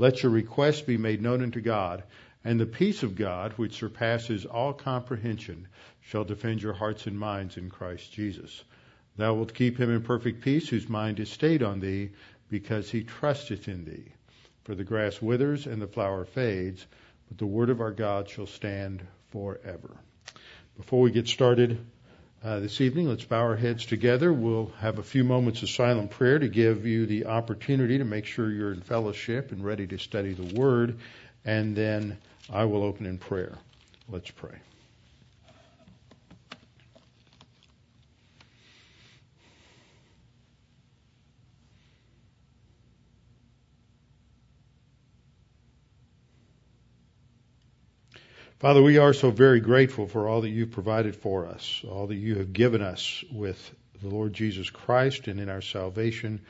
let your requests be made known unto God, and the peace of God, which surpasses all comprehension, shall defend your hearts and minds in Christ Jesus. Thou wilt keep him in perfect peace, whose mind is stayed on thee, because he trusteth in thee. For the grass withers and the flower fades, but the word of our God shall stand forever. Before we get started uh, this evening, let's bow our heads together. We'll have a few moments of silent prayer to give you the opportunity to make sure you're in fellowship and ready to study the word, and then I will open in prayer. Let's pray. Father, we are so very grateful for all that you've provided for us, all that you have given us with the Lord Jesus Christ and in our salvation.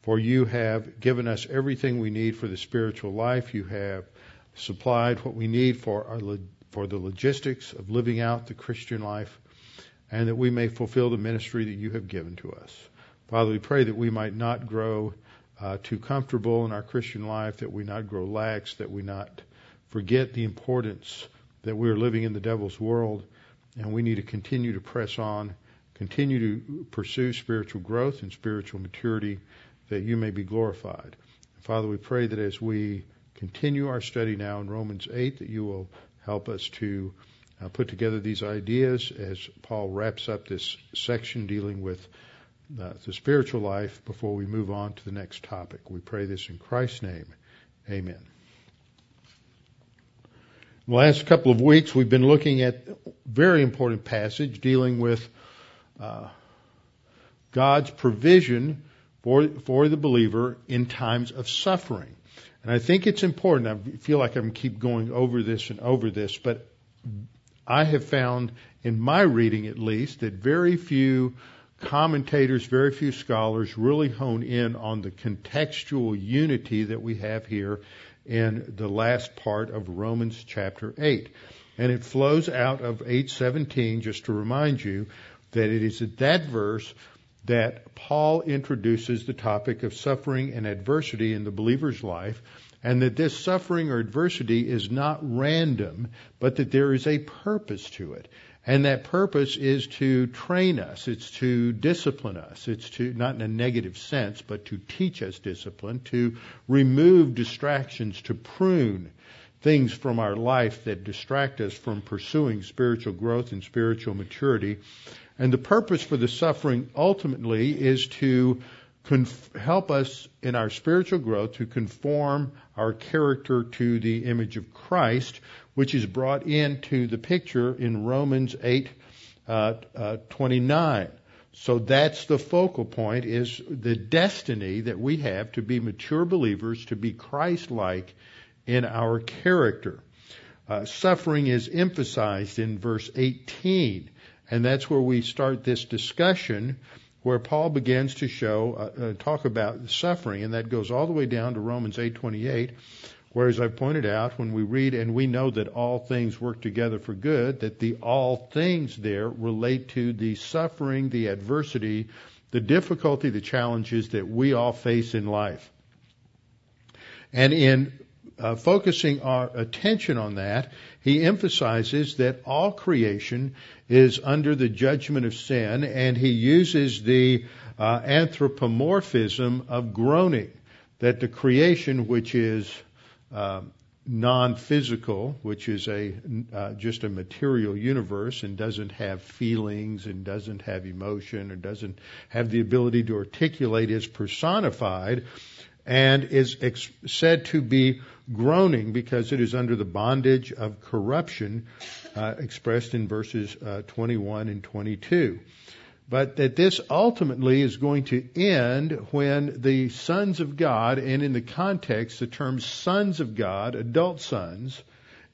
For you have given us everything we need for the spiritual life. You have supplied what we need for our for the logistics of living out the Christian life, and that we may fulfill the ministry that you have given to us. Father, we pray that we might not grow uh, too comfortable in our Christian life, that we not grow lax, that we not forget the importance that we are living in the devil's world and we need to continue to press on, continue to pursue spiritual growth and spiritual maturity that you may be glorified. Father, we pray that as we continue our study now in Romans 8, that you will help us to uh, put together these ideas as Paul wraps up this section dealing with uh, the spiritual life before we move on to the next topic. We pray this in Christ's name. Amen. The last couple of weeks, we've been looking at a very important passage dealing with uh, God's provision for for the believer in times of suffering. And I think it's important. I feel like I'm keep going over this and over this, but I have found in my reading at least that very few commentators, very few scholars really hone in on the contextual unity that we have here in the last part of Romans chapter 8. And it flows out of 817, just to remind you that it is at that verse that Paul introduces the topic of suffering and adversity in the believer's life, and that this suffering or adversity is not random, but that there is a purpose to it. And that purpose is to train us. It's to discipline us. It's to, not in a negative sense, but to teach us discipline, to remove distractions, to prune things from our life that distract us from pursuing spiritual growth and spiritual maturity. And the purpose for the suffering ultimately is to conf- help us in our spiritual growth to conform our character to the image of Christ, which is brought into the picture in Romans 8, uh, uh, 29. So that's the focal point is the destiny that we have to be mature believers, to be Christ-like in our character. Uh, suffering is emphasized in verse 18, and that's where we start this discussion where Paul begins to show, uh, uh, talk about suffering, and that goes all the way down to Romans 8:28, Whereas I've pointed out, when we read and we know that all things work together for good, that the all things there relate to the suffering, the adversity, the difficulty, the challenges that we all face in life. And in uh, focusing our attention on that, he emphasizes that all creation is under the judgment of sin, and he uses the uh, anthropomorphism of groaning, that the creation, which is um, non-physical, which is a uh, just a material universe and doesn't have feelings and doesn't have emotion or doesn't have the ability to articulate, is personified and is ex- said to be groaning because it is under the bondage of corruption, uh, expressed in verses uh, 21 and 22. but that this ultimately is going to end when the sons of God, and in the context, the term sons of God, adult sons,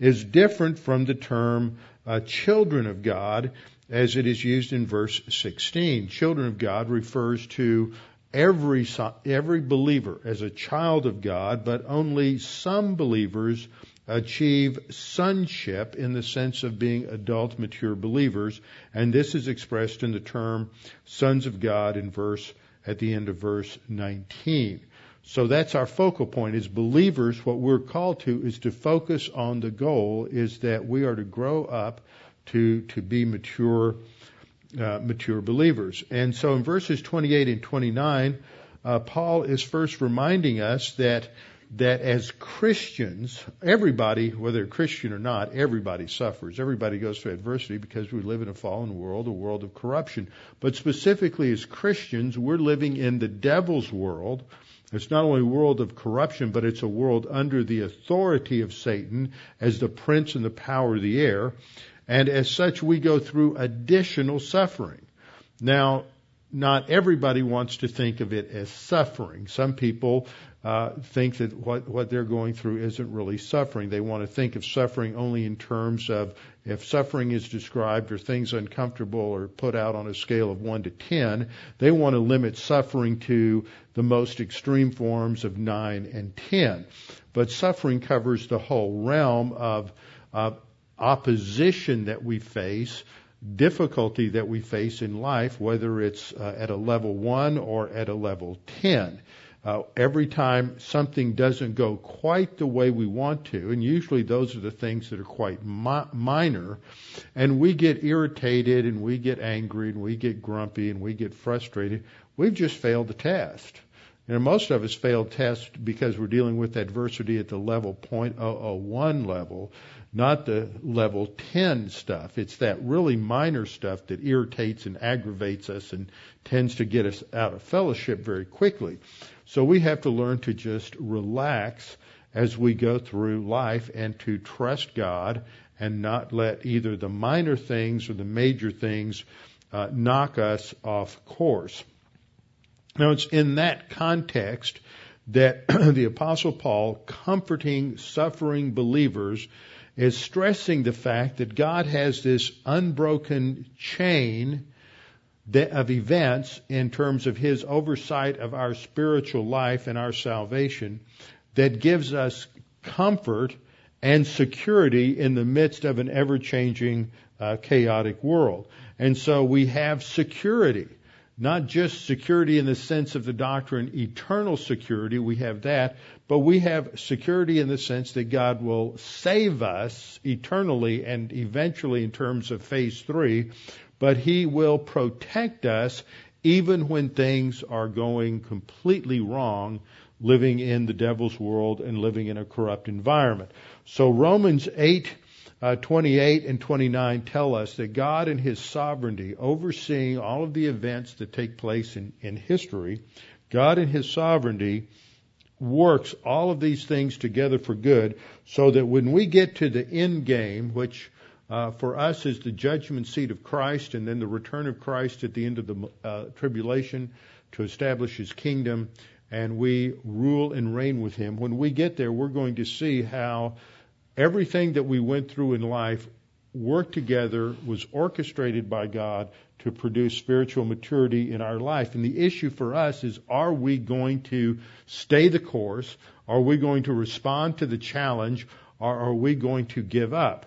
is different from the term uh, children of God as it is used in verse 16. Children of God refers to every, every believer as a child of God, but only some believers achieve sonship in the sense of being adult, mature believers, and this is expressed in the term sons of God in verse at the end of verse 19. So that's our focal point. As believers, what we're called to is to focus on the goal is that we are to grow up to to be mature uh, mature believers. And so in verses 28 and 29, uh, Paul is first reminding us that that as Christians, everybody, whether Christian or not, everybody suffers. Everybody goes through adversity because we live in a fallen world, a world of corruption. But specifically as Christians, we're living in the devil's world. It's not only a world of corruption, but it's a world under the authority of Satan as the prince and the power of the air. And as such, we go through additional suffering. Now, not everybody wants to think of it as suffering. Some people uh, think that what, what they're going through isn't really suffering. They want to think of suffering only in terms of if suffering is described or things uncomfortable or put out on a scale of 1 to 10, they want to limit suffering to the most extreme forms of 9 and 10. But suffering covers the whole realm of, of opposition that we face difficulty that we face in life, whether it's uh, at a level one or at a level 10. Uh, every time something doesn't go quite the way we want to, and usually those are the things that are quite mi- minor, and we get irritated and we get angry and we get grumpy and we get frustrated, we've just failed the test. You know, most of us failed tests because we're dealing with adversity at the level 0.001 level, not the level 10 stuff. It's that really minor stuff that irritates and aggravates us and tends to get us out of fellowship very quickly. So we have to learn to just relax as we go through life and to trust God and not let either the minor things or the major things uh, knock us off course. Now it's in that context that the apostle Paul, comforting suffering believers, is stressing the fact that God has this unbroken chain of events in terms of his oversight of our spiritual life and our salvation that gives us comfort and security in the midst of an ever changing, uh, chaotic world. And so we have security. Not just security in the sense of the doctrine, eternal security, we have that, but we have security in the sense that God will save us eternally and eventually in terms of phase three but He will protect us even when things are going completely wrong, living in the devil's world and living in a corrupt environment. So Romans 8, uh, 28 and 29 tell us that God in His sovereignty, overseeing all of the events that take place in, in history, God in His sovereignty works all of these things together for good so that when we get to the end game, which uh, for us is the judgment seat of Christ and then the return of Christ at the end of the uh, tribulation to establish his kingdom and we rule and reign with him. When we get there, we're going to see how everything that we went through in life worked together, was orchestrated by God to produce spiritual maturity in our life. And the issue for us is are we going to stay the course? Are we going to respond to the challenge? Or are we going to give up?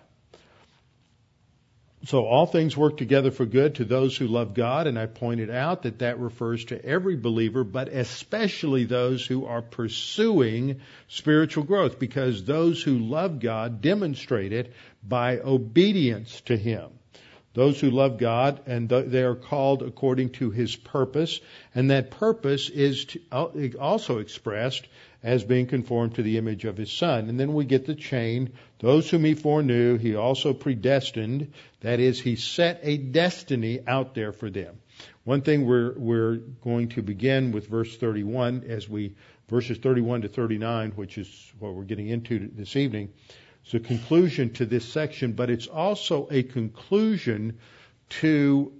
So all things work together for good to those who love God, and I pointed out that that refers to every believer, but especially those who are pursuing spiritual growth, because those who love God demonstrate it by obedience to Him. Those who love God, and they are called according to His purpose, and that purpose is also expressed as being conformed to the image of his son. And then we get the chain. Those whom he foreknew, he also predestined. That is, he set a destiny out there for them. One thing we're, we're going to begin with verse 31 as we, verses 31 to 39, which is what we're getting into this evening. It's a conclusion to this section, but it's also a conclusion to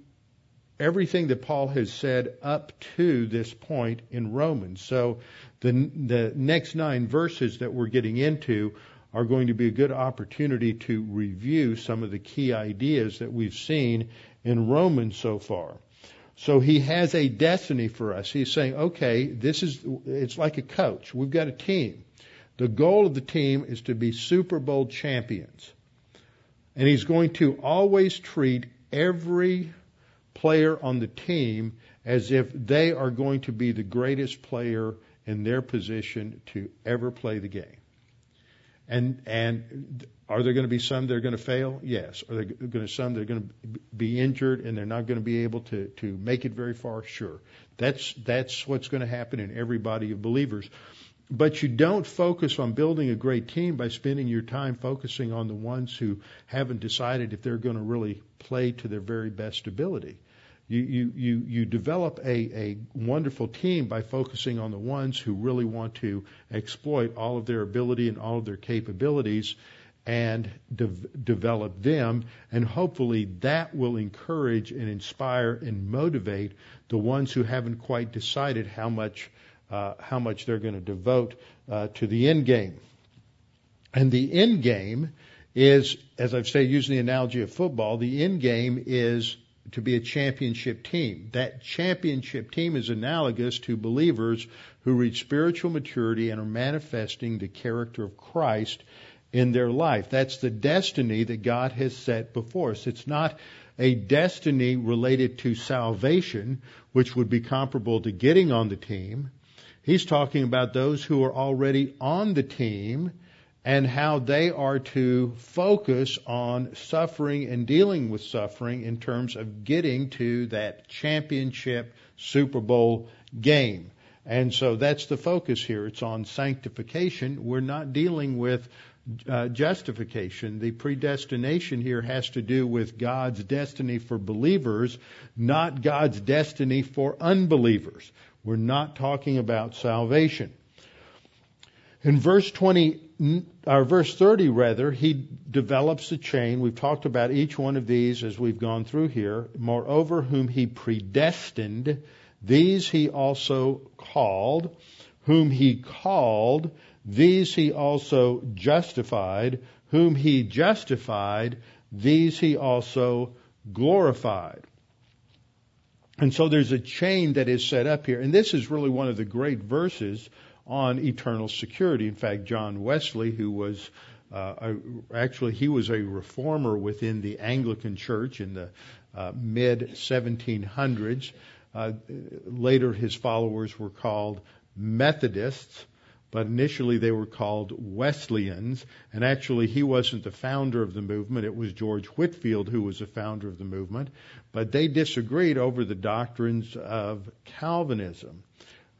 everything that Paul has said up to this point in Romans. So the, the next nine verses that we're getting into are going to be a good opportunity to review some of the key ideas that we've seen in Romans so far. So he has a destiny for us. He's saying, okay, this is, it's like a coach. We've got a team. The goal of the team is to be Super Bowl champions. And he's going to always treat every player on the team as if they are going to be the greatest player in their position to ever play the game. And and are there going to be some that are going to fail? Yes. Are there going to some that are going to be injured and they're not going to be able to to make it very far? Sure. That's that's what's going to happen in every body of believers. But you don't focus on building a great team by spending your time focusing on the ones who haven't decided if they're going to really play to their very best ability. You, you, you, you develop a, a wonderful team by focusing on the ones who really want to exploit all of their ability and all of their capabilities and de- develop them. And hopefully that will encourage and inspire and motivate the ones who haven't quite decided how much uh, how much they're going to devote uh, to the end game. And the end game is, as I've said, using the analogy of football, the end game is to be a championship team. That championship team is analogous to believers who reach spiritual maturity and are manifesting the character of Christ in their life. That's the destiny that God has set before us. It's not a destiny related to salvation, which would be comparable to getting on the team. He's talking about those who are already on the team and how they are to focus on suffering and dealing with suffering in terms of getting to that championship Super Bowl game. And so that's the focus here. It's on sanctification. We're not dealing with uh, justification. The predestination here has to do with God's destiny for believers, not God's destiny for unbelievers. We're not talking about salvation. In verse 20, or verse 30 rather, he develops a chain. We've talked about each one of these as we've gone through here. Moreover, whom he predestined, these he also called. Whom he called, these he also justified. Whom he justified, these he also glorified. And so there's a chain that is set up here. And this is really one of the great verses on eternal security. In fact, John Wesley, who was uh, actually he was a reformer within the Anglican Church in the uh, mid 1700s. Uh, later, his followers were called Methodists but initially they were called Wesleyans. And actually, he wasn't the founder of the movement. It was George Whitefield who was the founder of the movement. But they disagreed over the doctrines of Calvinism.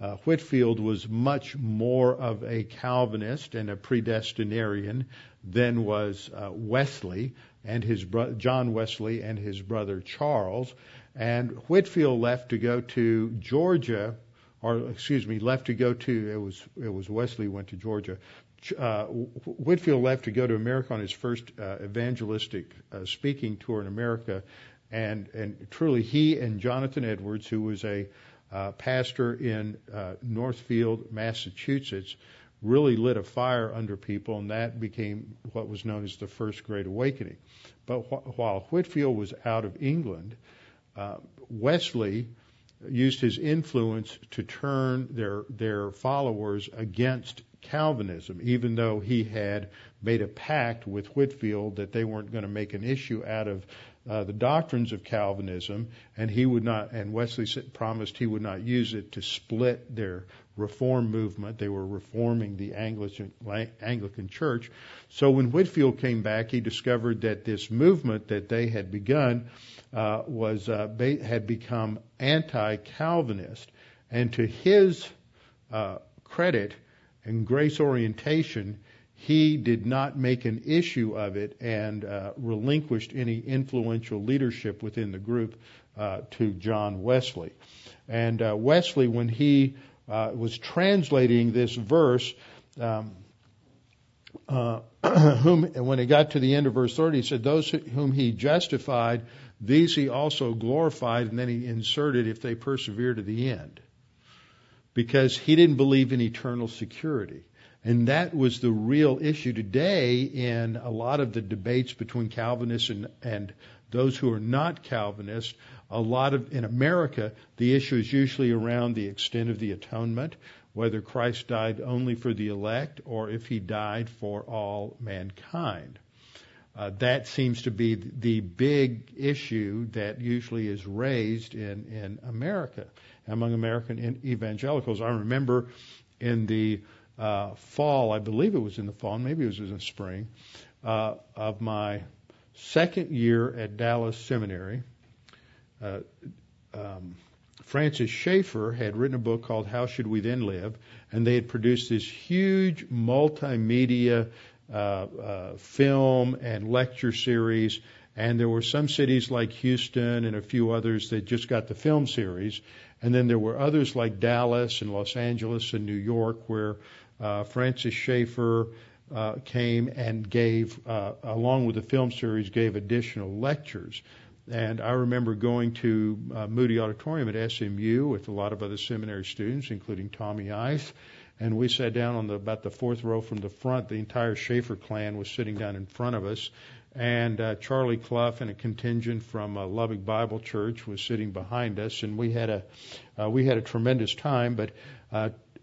Uh, Whitefield was much more of a Calvinist and a predestinarian than was uh, Wesley and his bro- John Wesley and his brother Charles. And Whitefield left to go to Georgia or excuse me, left to go to it was it was Wesley went to Georgia. Uh, Whitefield left to go to America on his first uh, evangelistic uh, speaking tour in America, and and truly he and Jonathan Edwards, who was a uh, pastor in uh, Northfield, Massachusetts, really lit a fire under people, and that became what was known as the First Great Awakening. But wh- while Whitefield was out of England, uh, Wesley used his influence to turn their their followers against Calvinism, even though he had made a pact with Whitefield that they weren't going to make an issue out of uh, the doctrines of Calvinism, and he would not, and Wesley promised he would not use it to split their reform movement. They were reforming the Anglican, Church. So when Whitefield came back, he discovered that this movement that they had begun uh, was uh, had become anti-Calvinist, and to his uh, credit and grace orientation, he did not make an issue of it and uh, relinquished any influential leadership within the group uh, to John Wesley. And uh, Wesley, when he uh, was translating this verse, um, uh, whom, when he got to the end of verse 30, he said, Those whom he justified, these he also glorified, and then he inserted if they persevere to the end. Because he didn't believe in eternal security. And that was the real issue today in a lot of the debates between Calvinists and, and those who are not Calvinists. A lot of, in America, the issue is usually around the extent of the atonement, whether Christ died only for the elect or if he died for all mankind. Uh, that seems to be the big issue that usually is raised in, in America, among American evangelicals. I remember in the uh, fall, I believe it was in the fall, maybe it was in the spring, uh, of my second year at Dallas Seminary. Uh, um, Francis Schaeffer had written a book called How Should We Then Live, and they had produced this huge multimedia uh, uh, film and lecture series. And there were some cities like Houston and a few others that just got the film series. And then there were others like Dallas and Los Angeles and New York where uh, Francis Schaeffer uh, came and gave, uh, along with the film series, gave additional lectures. And I remember going to uh, Moody Auditorium at SMU with a lot of other seminary students, including Tommy Ice, and we sat down on the, about the fourth row from the front. The entire Schaeffer clan was sitting down in front of us, and uh, Charlie Clough and a contingent from uh, Lubbock Bible Church was sitting behind us, and we had a we had a tremendous time. But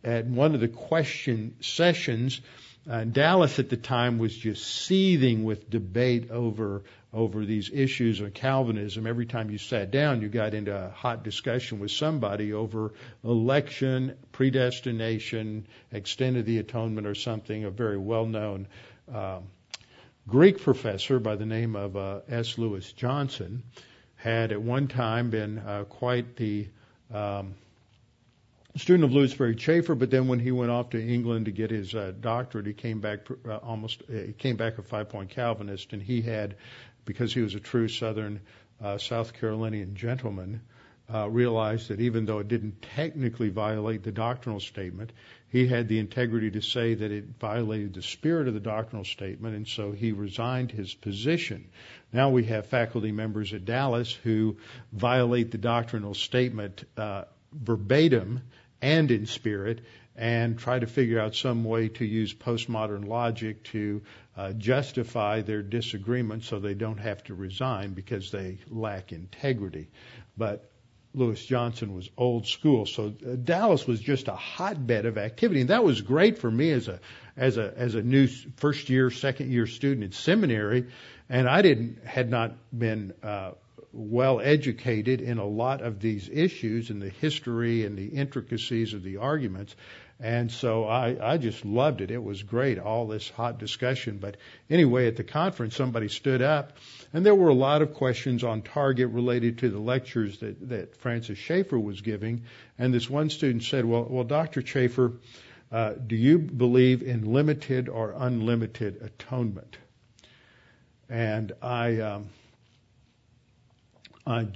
at one of the question sessions, uh, Dallas at the time was just seething with debate over over these issues of Calvinism. Every time you sat down, you got into a hot discussion with somebody over election, predestination, extent of the atonement, or something. A very well-known uh, Greek professor by the name of uh, S. Lewis Johnson had at one time been uh, quite the um, student of Lewis Sperry Chafer, but then when he went off to England to get his uh, doctorate, he came back uh, almost uh, he came back a five point Calvinist, and he had because he was a true Southern uh, South Carolinian gentleman, uh, realized that even though it didn't technically violate the doctrinal statement, he had the integrity to say that it violated the spirit of the doctrinal statement, and so he resigned his position. Now we have faculty members at Dallas who violate the doctrinal statement uh, verbatim and in spirit, and try to figure out some way to use postmodern logic to uh, justify their disagreement so they don't have to resign because they lack integrity. But Lewis Johnson was old school, so uh, Dallas was just a hotbed of activity, and that was great for me as a as a as a new first year, second year student in seminary, and I didn't had not been uh, well educated in a lot of these issues and the history and the intricacies of the arguments. And so I, I just loved it. It was great, all this hot discussion. But anyway, at the conference, somebody stood up, and there were a lot of questions on target related to the lectures that, that Francis Schaeffer was giving. And this one student said, Well, well Dr. Schaeffer, uh, do you believe in limited or unlimited atonement? And I, um, I,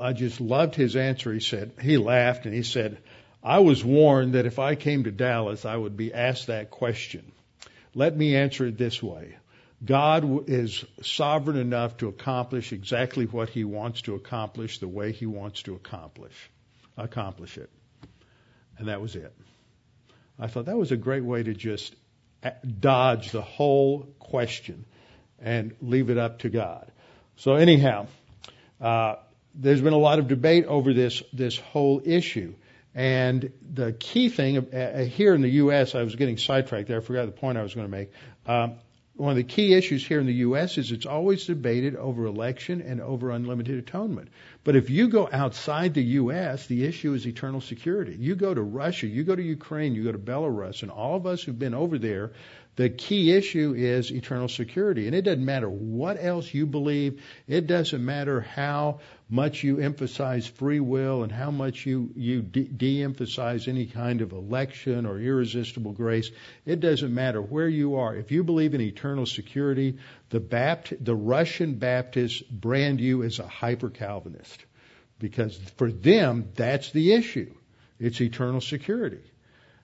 I just loved his answer. He said, he laughed and he said, I was warned that if I came to Dallas, I would be asked that question. Let me answer it this way. God is sovereign enough to accomplish exactly what he wants to accomplish the way he wants to accomplish accomplish it. And that was it. I thought that was a great way to just dodge the whole question and leave it up to God. So anyhow, uh, there's been a lot of debate over this this whole issue. And the key thing uh, uh, here in the U.S., I was getting sidetracked there. I forgot the point I was going to make. Um, one of the key issues here in the U.S. is it's always debated over election and over unlimited atonement. But if you go outside the U.S., the issue is eternal security. You go to Russia, you go to Ukraine, you go to Belarus, and all of us who've been over there the key issue is eternal security. And it doesn't matter what else you believe. It doesn't matter how much you emphasize free will and how much you, you de- emphasize any kind of election or irresistible grace. It doesn't matter where you are. If you believe in eternal security, the Bapt- the Russian Baptists brand you as a hyper Calvinist. Because for them, that's the issue. It's eternal security.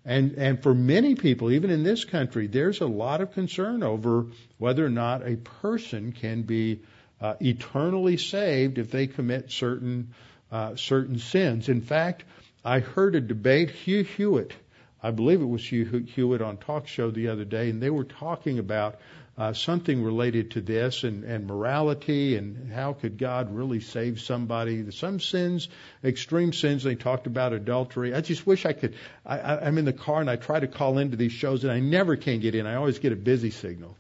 And, and for many people, even in this country, there's a lot of concern over whether or not a person can be uh, eternally saved if they commit certain uh, certain sins. In fact, I heard a debate. Hugh Hewitt, I believe it was Hugh Hewitt on talk show the other day, and they were talking about uh, something related to this and, and morality and how could God really save somebody. Some sins, extreme sins, they talked about adultery. I just wish I could. I, I, I'm in the car and I try to call into these shows and I never can get in. I always get a busy signal.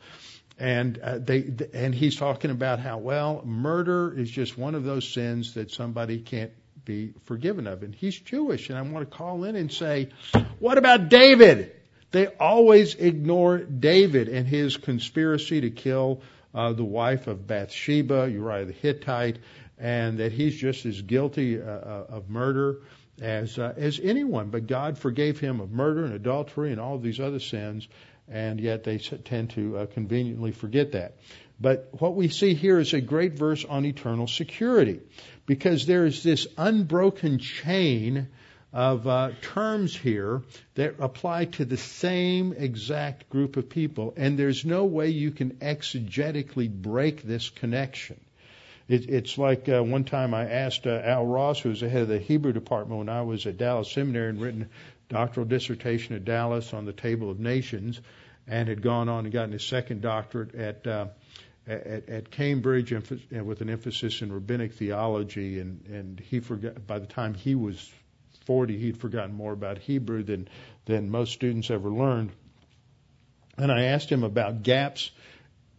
And uh, they and he's talking about how well murder is just one of those sins that somebody can't be forgiven of. And he's Jewish, and I want to call in and say, what about David? They always ignore David and his conspiracy to kill uh, the wife of Bathsheba, Uriah the Hittite, and that he's just as guilty uh, uh, of murder as uh, as anyone. But God forgave him of murder and adultery and all these other sins, and yet they tend to uh, conveniently forget that. But what we see here is a great verse on eternal security, because there is this unbroken chain of uh, terms here that apply to the same exact group of people, and there's no way you can exegetically break this connection. It, it's like uh, one time I asked uh, Al Ross, who was the head of the Hebrew department when I was at Dallas Seminary and written a doctoral dissertation at Dallas on the Table of Nations, and had gone on and gotten his second doctorate at uh, at, at Cambridge with an emphasis in rabbinic theology, and and he forgot by the time he was 40, he'd forgotten more about Hebrew than, than most students ever learned. And I asked him about gaps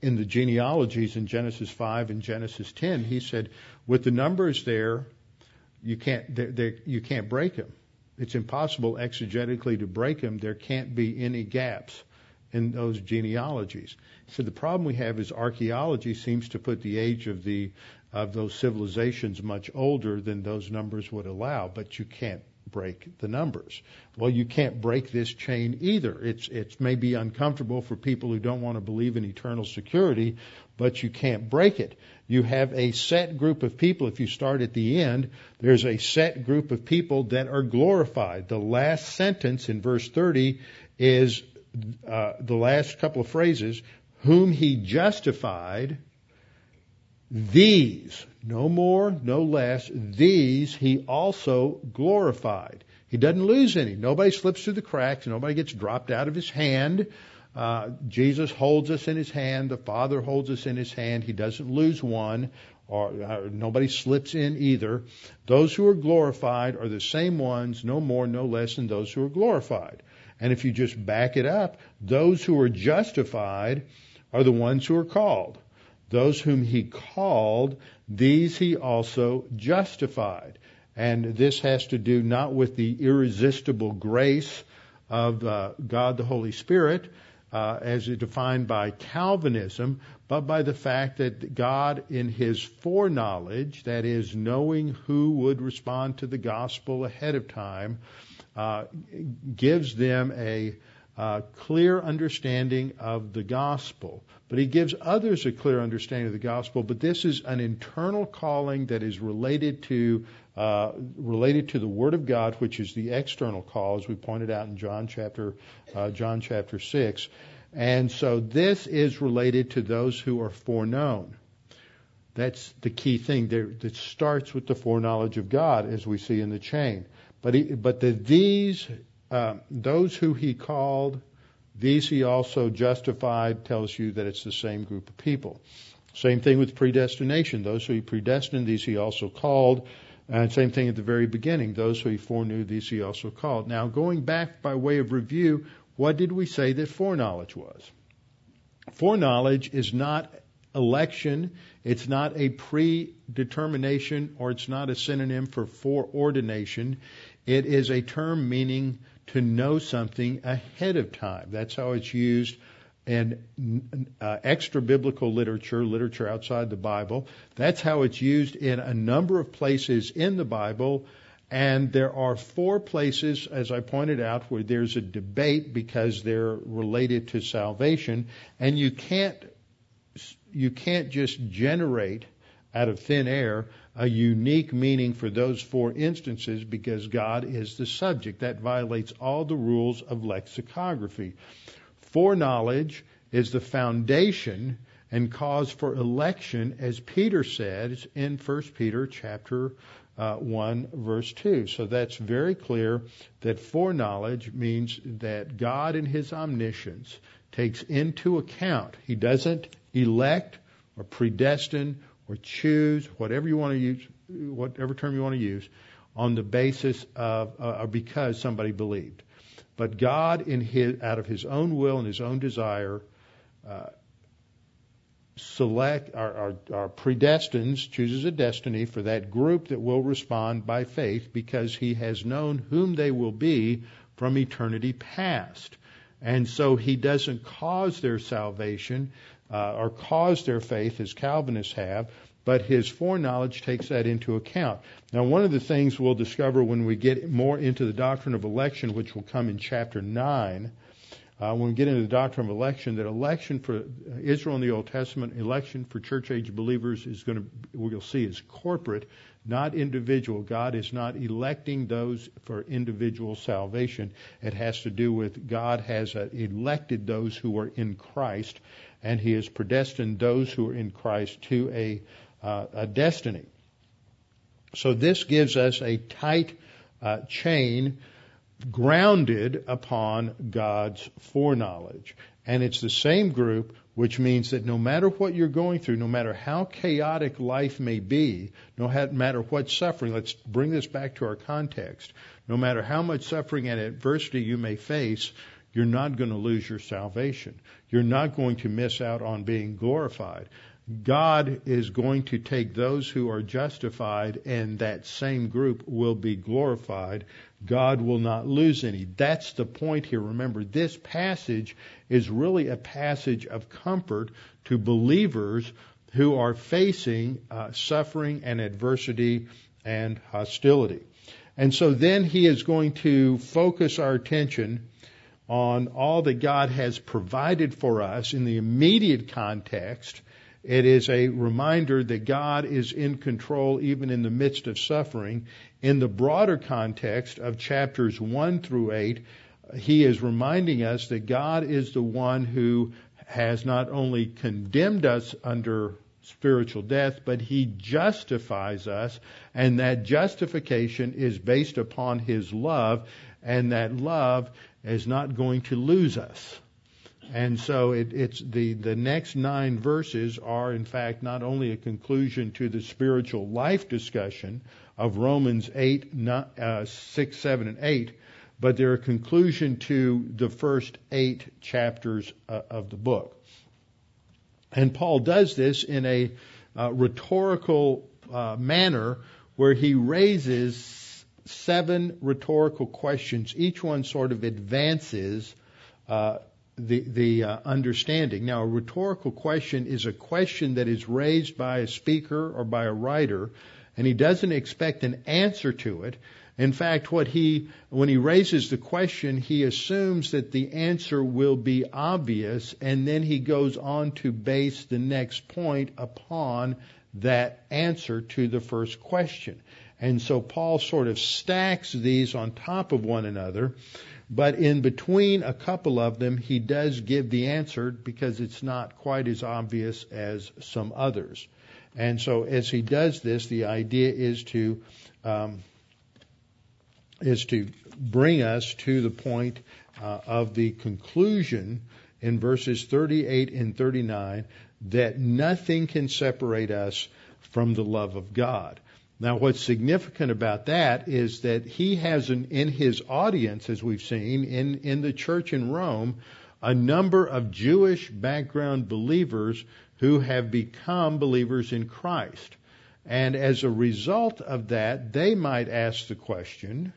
in the genealogies in Genesis 5 and Genesis 10. He said, with the numbers there, you can't, they're, they're, you can't break them. It's impossible exegetically to break them. There can't be any gaps in those genealogies. So the problem we have is archaeology seems to put the age of the of those civilizations much older than those numbers would allow, but you can't break the numbers. Well, you can't break this chain either. It's it's maybe uncomfortable for people who don't want to believe in eternal security, but you can't break it. You have a set group of people. If you start at the end, there's a set group of people that are glorified. The last sentence in verse 30 is uh, the last couple of phrases, whom he justified, these, no more, no less, these he also glorified. He doesn't lose any. Nobody slips through the cracks. Nobody gets dropped out of his hand. Uh, Jesus holds us in his hand. The Father holds us in his hand. He doesn't lose one, or, or nobody slips in either. Those who are glorified are the same ones, no more, no less than those who are glorified. And if you just back it up, those who are justified are the ones who are called. Those whom he called, these he also justified. And this has to do not with the irresistible grace of uh, God the Holy Spirit, uh, as defined by Calvinism, but by the fact that God, in his foreknowledge, that is, knowing who would respond to the gospel ahead of time, uh, gives them a uh, clear understanding of the gospel. But he gives others a clear understanding of the gospel. But this is an internal calling that is related to uh, related to the Word of God, which is the external call, as we pointed out in John chapter uh, John chapter six. And so this is related to those who are foreknown. That's the key thing. There, that starts with the foreknowledge of God, as we see in the chain. But he, but the these uh, those who he called, these he also justified, tells you that it's the same group of people. Same thing with predestination. Those who he predestined, these he also called. And same thing at the very beginning. Those who he foreknew, these he also called. Now, going back by way of review, what did we say that foreknowledge was? Foreknowledge is not election. It's not a predetermination or it's not a synonym for foreordination. It is a term meaning to know something ahead of time. That's how it's used in uh, extra biblical literature, literature outside the Bible. That's how it's used in a number of places in the Bible. And there are four places, as I pointed out, where there's a debate because they're related to salvation. And you can't, you can't just generate out of thin air a unique meaning for those four instances because God is the subject. That violates all the rules of lexicography. Foreknowledge is the foundation and cause for election, as Peter says in 1 Peter chapter uh, 1 verse 2. So that's very clear that foreknowledge means that God in his omniscience takes into account. He doesn't elect or predestine or choose, whatever you want to use, whatever term you want to use, on the basis of uh, or because somebody believed. But God, in his, out of His own will and His own desire, uh, select or, or, predestines, chooses a destiny for that group that will respond by faith because He has known whom they will be from eternity past. And so He doesn't cause their salvation uh, or cause their faith as Calvinists have, but his foreknowledge takes that into account. Now, one of the things we'll discover when we get more into the doctrine of election, which will come in chapter 9, uh, when we get into the doctrine of election, that election for Israel in the Old Testament, election for church age believers is going to, we'll see, is corporate, not individual. God is not electing those for individual salvation. It has to do with God has uh, elected those who are in Christ, and He has predestined those who are in Christ to a uh, a destiny. So this gives us a tight uh, chain grounded upon God's foreknowledge. And it's the same group, which means that no matter what you're going through, no matter how chaotic life may be, no matter what suffering, let's bring this back to our context, no matter how much suffering and adversity you may face, you're not going to lose your salvation. You're not going to miss out on being glorified. God is going to take those who are justified and that same group will be glorified. God will not lose any. That's the point here. Remember, this passage is really a passage of comfort to believers who are facing uh, suffering and adversity and hostility. And so then he is going to focus our attention on all that God has provided for us in the immediate context it is a reminder that God is in control even in the midst of suffering. In the broader context of chapters 1 through 8, he is reminding us that God is the one who has not only condemned us under spiritual death, but he justifies us, and that justification is based upon his love, and that love is not going to lose us. And so it, it's the, the next nine verses are, in fact, not only a conclusion to the spiritual life discussion of Romans 8, not, uh, 6, 7, and 8, but they're a conclusion to the first eight chapters uh, of the book. And Paul does this in a uh, rhetorical uh, manner where he raises seven rhetorical questions. Each one sort of advances uh, the, the uh, understanding. Now, a rhetorical question is a question that is raised by a speaker or by a writer, and he doesn't expect an answer to it. In fact, what he, when he raises the question, he assumes that the answer will be obvious, and then he goes on to base the next point upon that answer to the first question. And so Paul sort of stacks these on top of one another but in between a couple of them, he does give the answer because it's not quite as obvious as some others. And so as he does this, the idea is to um, is to bring us to the point uh, of the conclusion in verses 38 and 39 that nothing can separate us from the love of God. Now, what's significant about that is that he has an, in his audience, as we've seen in, in the church in Rome, a number of Jewish background believers who have become believers in Christ. And as a result of that, they might ask the question,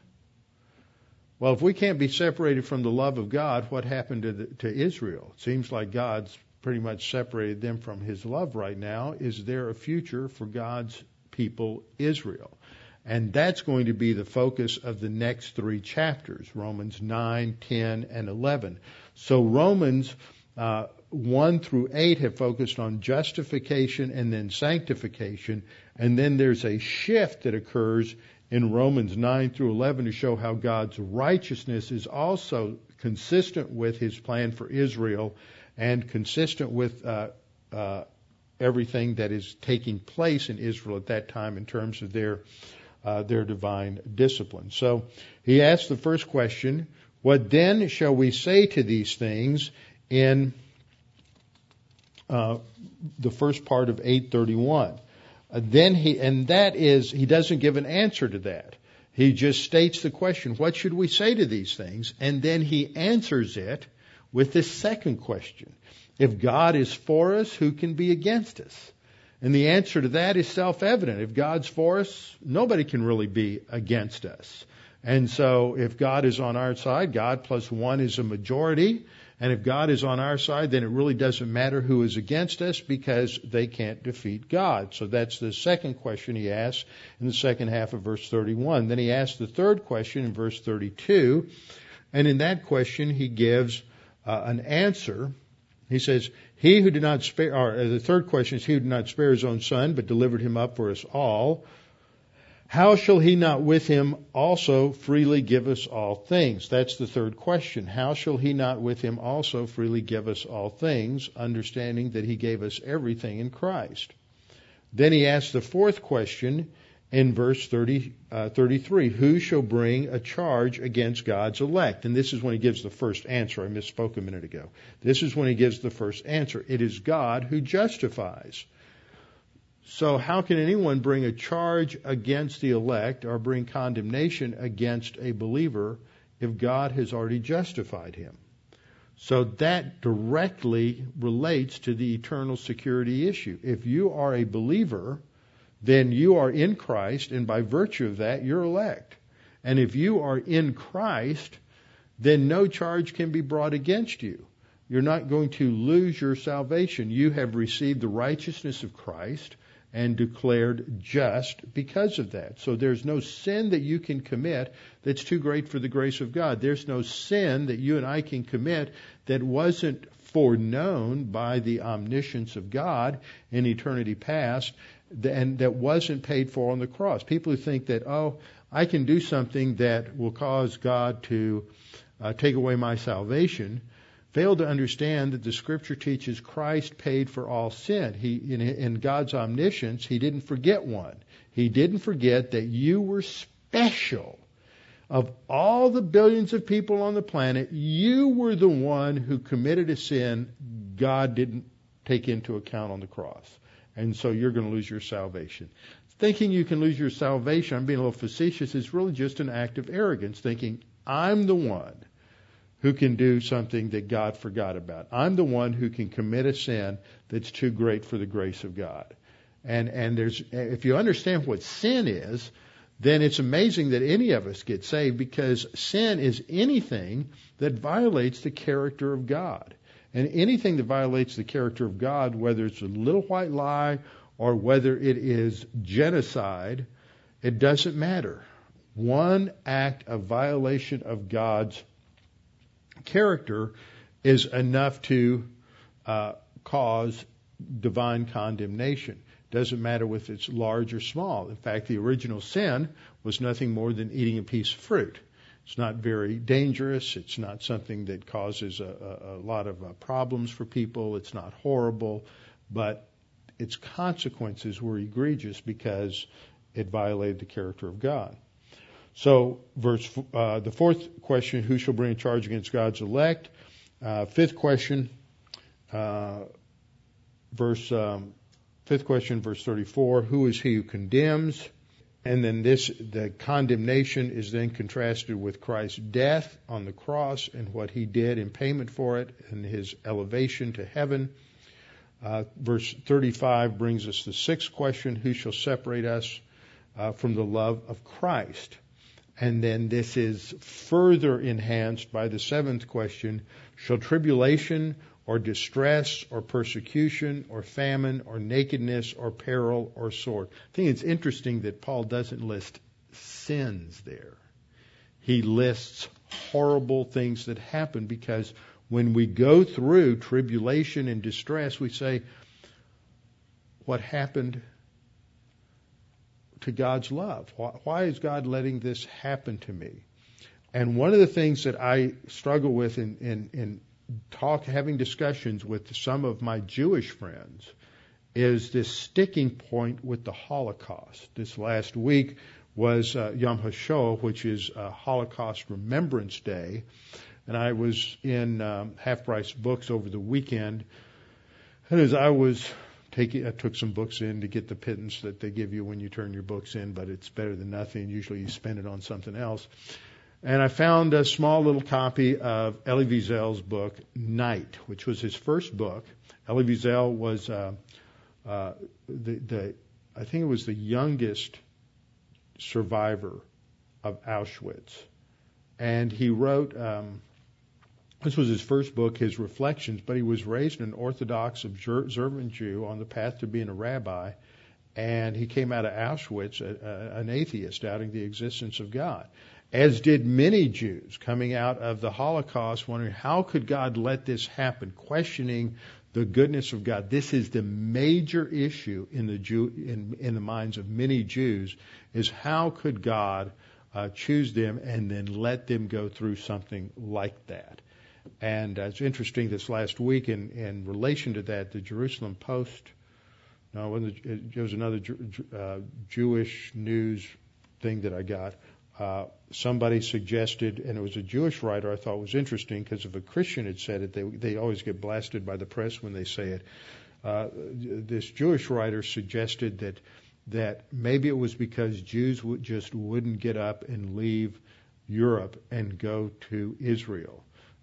well, if we can't be separated from the love of God, what happened to, the, to Israel? It seems like God's pretty much separated them from his love right now. Is there a future for God's people Israel. And that's going to be the focus of the next three chapters Romans 9, 10, and 11. So Romans uh, 1 through 8 have focused on justification and then sanctification. And then there's a shift that occurs in Romans 9 through 11 to show how God's righteousness is also consistent with his plan for Israel and consistent with uh, uh, everything that is taking place in Israel at that time in terms of their uh, their divine discipline. So he asks the first question: What then shall we say to these things? In uh, the first part of 831. Uh, then he, and that is, he doesn't give an answer to that. He just states the question, what should we say to these things? And then he answers it with this second question. If God is for us, who can be against us? And the answer to that is self-evident. If God's for us, nobody can really be against us. And so if God is on our side, God plus one is a majority. And if God is on our side, then it really doesn't matter who is against us because they can't defeat God. So that's the second question he asks in the second half of verse 31. Then he asks the third question in verse 32. And in that question, he gives uh, an answer. He says, He who did not spare, or uh, the third question is, He who did not spare his own son, but delivered him up for us all how shall he not with him also freely give us all things? That's the third question. How shall he not with him also freely give us all things, understanding that he gave us everything in Christ? Then he asks the fourth question in verse 30, uh, 33 Who shall bring a charge against God's elect? And this is when he gives the first answer. I misspoke a minute ago. This is when he gives the first answer. It is God who justifies. So, how can anyone bring a charge against the elect or bring condemnation against a believer if God has already justified him? So, that directly relates to the eternal security issue. If you are a believer, then you are in Christ, and by virtue of that, you're elect. And if you are in Christ, then no charge can be brought against you. You're not going to lose your salvation. You have received the righteousness of Christ and declared just because of that. So there's no sin that you can commit that's too great for the grace of God. There's no sin that you and I can commit that wasn't foreknown by the omniscience of God in eternity past and that wasn't paid for on the cross. People who think that, oh, I can do something that will cause God to uh, take away my salvation fail to understand that the scripture teaches Christ paid for all sin. He, in, in God's omniscience, He didn't forget one. He didn't forget that you were special. Of all the billions of people on the planet, you were the one who committed a sin God didn't take into account on the cross. And so you're going to lose your salvation. Thinking you can lose your salvation, I'm being a little facetious, is really just an act of arrogance, thinking, I'm the one who can do something that God forgot about. I'm the one who can commit a sin that's too great for the grace of God. And and there's if you understand what sin is, then it's amazing that any of us get saved because sin is anything that violates the character of God. And anything that violates the character of God, whether it's a little white lie or whether it is genocide, it doesn't matter. One act of violation of God's character is enough to uh, cause divine condemnation. Doesn't matter if it's large or small. In fact, the original sin was nothing more than eating a piece of fruit. It's not very dangerous. It's not something that causes a, a, a lot of uh, problems for people. It's not horrible, but its consequences were egregious because it violated the character of God. So, verse uh, the fourth question: Who shall bring a charge against God's elect? Uh, fifth question, uh, verse um, fifth question, verse thirty-four: Who is he who condemns? And then this, the condemnation is then contrasted with Christ's death on the cross and what he did in payment for it and his elevation to heaven. Uh, verse 35 brings us the sixth question Who shall separate us uh, from the love of Christ? And then this is further enhanced by the seventh question Shall tribulation or distress or persecution or famine or nakedness or peril or sword? I think it's interesting that Paul doesn't list sins there. He lists horrible things that happen because when we go through tribulation and distress, we say, What happened to God's love. Why is God letting this happen to me? And one of the things that I struggle with in, in, in talk, having discussions with some of my Jewish friends, is this sticking point with the Holocaust. This last week was uh, Yom HaShoah, which is a Holocaust Remembrance Day, and I was in um, Half Price Books over the weekend, and as I was taking, I took some books in to get the pittance that they give you when you turn your books in, but it's better than nothing. Usually you spend it on something else. And I found a small little copy of Elie Wiesel's book, Night, which was his first book. Elie Wiesel was uh, uh, the, the, I think it was the youngest survivor of Auschwitz. And he wrote, um, this was his first book, his reflections, but he was raised an Orthodox observant Jew on the path to being a rabbi, and he came out of Auschwitz a, a, an atheist, doubting the existence of God. As did many Jews coming out of the Holocaust, wondering how could God let this happen, questioning the goodness of God. This is the major issue in the Jew, in, in the minds of many Jews, is how could God uh, choose them and then let them go through something like that? And uh, it's interesting this last week in, in relation to that, the Jerusalem Post, no, it was another uh, Jewish news thing that I got. Uh, somebody suggested, and it was a Jewish writer I thought was interesting because if a Christian had said it, they they always get blasted by the press when they say it. Uh, this Jewish writer suggested that that maybe it was because Jews would just wouldn't get up and leave Europe and go to Israel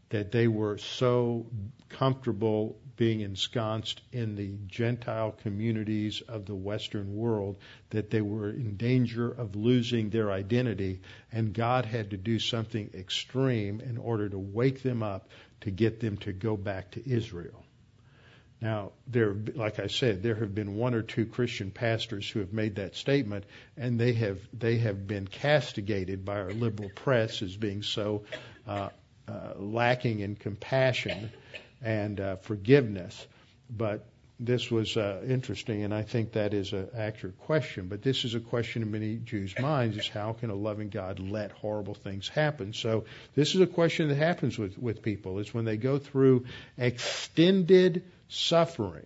that they were so comfortable being ensconced in the Gentile communities of the Western world that they were in danger of losing their identity, and God had to do something extreme in order to wake them up to get them to go back to Israel. Now, there, like I said, there have been one or two Christian pastors who have made that statement, and they have they have been castigated by our liberal press as being so uh, uh, lacking in compassion and uh, forgiveness. But this was uh, interesting, and I think that is an accurate question. But this is a question in many Jews' minds: is how can a loving God let horrible things happen? So this is a question that happens with with people: is when they go through extended suffering.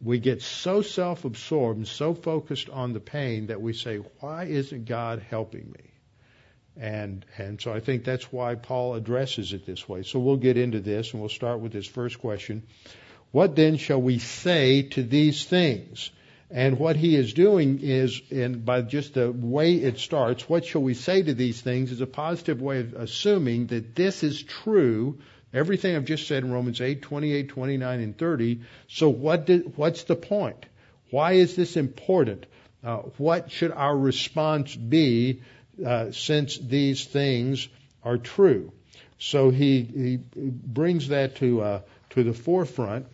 We get so self-absorbed and so focused on the pain that we say, "Why isn't God helping me?" And, and so I think that's why Paul addresses it this way. So we'll get into this and we'll start with this first question. What then shall we say to these things? And what he is doing is, and by just the way it starts, what shall we say to these things is a positive way of assuming that this is true. Everything I've just said in Romans 8, 28, 29, and 30. So what did, what's the point? Why is this important? Uh, what should our response be uh, since these things are true. So he, he brings that to, uh, to the forefront.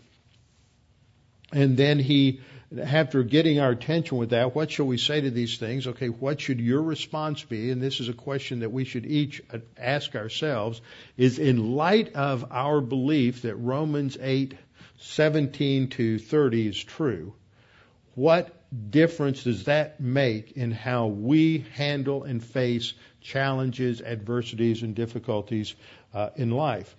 And then he, after getting our attention with that, what shall we say to these things? Okay, what should your response be? And this is a question that we should each ask ourselves, is in light of our belief that Romans 8, 17 to 30 is true, what difference does that make in how we handle and face challenges, adversities, and difficulties uh, in life?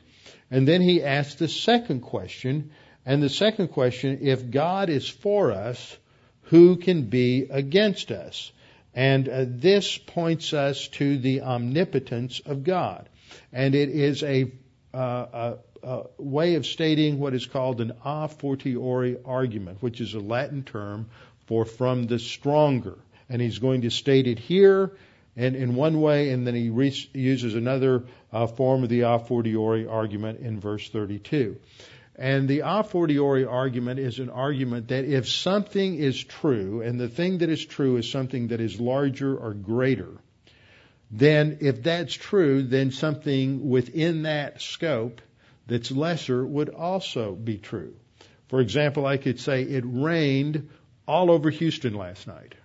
And then he asks the second question, and the second question, if God is for us, who can be against us? And uh, this points us to the omnipotence of God. And it is a, uh, a, a, way of stating what is called an a fortiori argument, which is a Latin term for from the stronger. And he's going to state it here and in one way, and then he re- uses another uh, form of the a fortiori argument in verse 32. And the a fortiori argument is an argument that if something is true, and the thing that is true is something that is larger or greater, then if that's true, then something within that scope that's lesser would also be true. For example, I could say it rained all over Houston last night.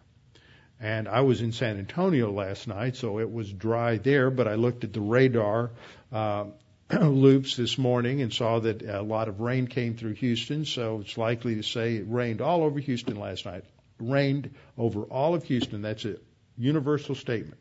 And I was in San Antonio last night, so it was dry there, but I looked at the radar uh, loops this morning and saw that a lot of rain came through Houston, so it's likely to say it rained all over Houston last night. Rained over all of Houston. That's a universal statement.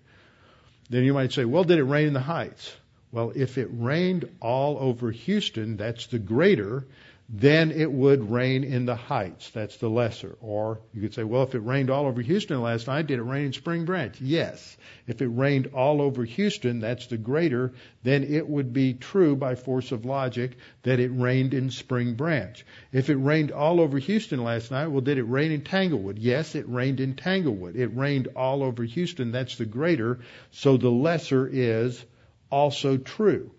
Then you might say, well, did it rain in the Heights? Well, if it rained all over Houston, that's the greater, then it would rain in the heights. That's the lesser. Or you could say, well, if it rained all over Houston last night, did it rain in Spring Branch? Yes. If it rained all over Houston, that's the greater, then it would be true by force of logic that it rained in Spring Branch. If it rained all over Houston last night, well, did it rain in Tanglewood? Yes, it rained in Tanglewood. It rained all over Houston, that's the greater, so the lesser is also true.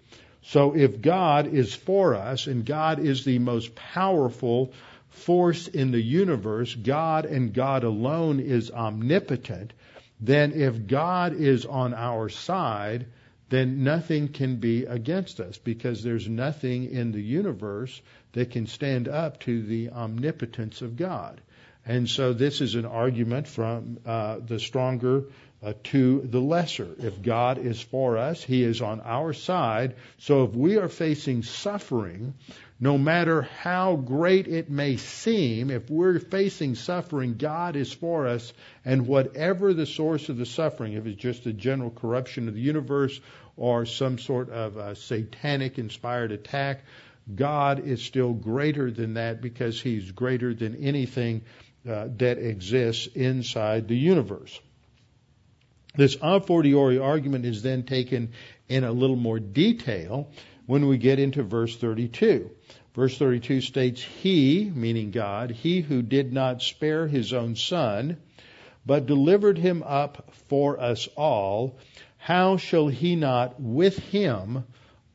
So if God is for us and God is the most powerful force in the universe, God and God alone is omnipotent, then if God is on our side, then nothing can be against us because there's nothing in the universe that can stand up to the omnipotence of God. And so this is an argument from uh, the stronger uh, to the lesser. If God is for us, He is on our side. So if we are facing suffering, no matter how great it may seem, if we're facing suffering, God is for us, and whatever the source of the suffering, if it's just a general corruption of the universe or some sort of satanic inspired attack, God is still greater than that because He's greater than anything uh, that exists inside the universe. This a fortiori argument is then taken in a little more detail when we get into verse 32. Verse 32 states, He, meaning God, He who did not spare His own Son, but delivered Him up for us all, how shall He not with Him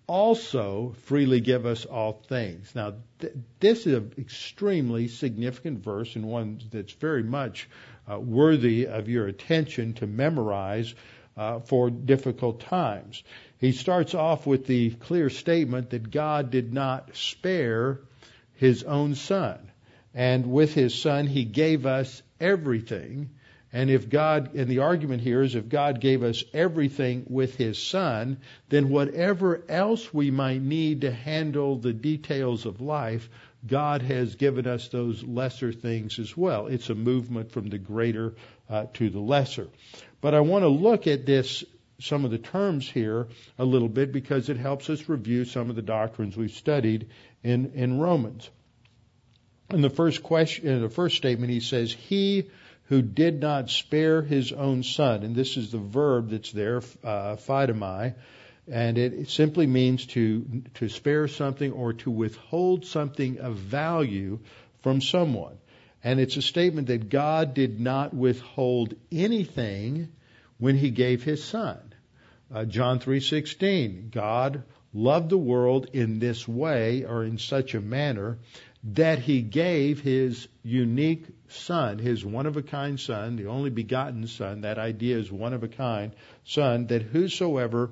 also freely give us all things? Now, th- this is an extremely significant verse and one that's very much uh, worthy of your attention to memorize uh, for difficult times. He starts off with the clear statement that God did not spare his own son. And with his son, he gave us everything. And if God, and the argument here is if God gave us everything with His Son, then whatever else we might need to handle the details of life, God has given us those lesser things as well. It's a movement from the greater uh, to the lesser. But I want to look at this, some of the terms here a little bit because it helps us review some of the doctrines we've studied in, in Romans. In the first question, in the first statement, he says, "He who did not spare his own son," and this is the verb that's there, uh, and it simply means to to spare something or to withhold something of value from someone. And it's a statement that God did not withhold anything when he gave his son. Uh, John 3:16 God loved the world in this way or in such a manner that he gave his unique son, his one of a kind son, the only begotten son, that idea is one of a kind son, that whosoever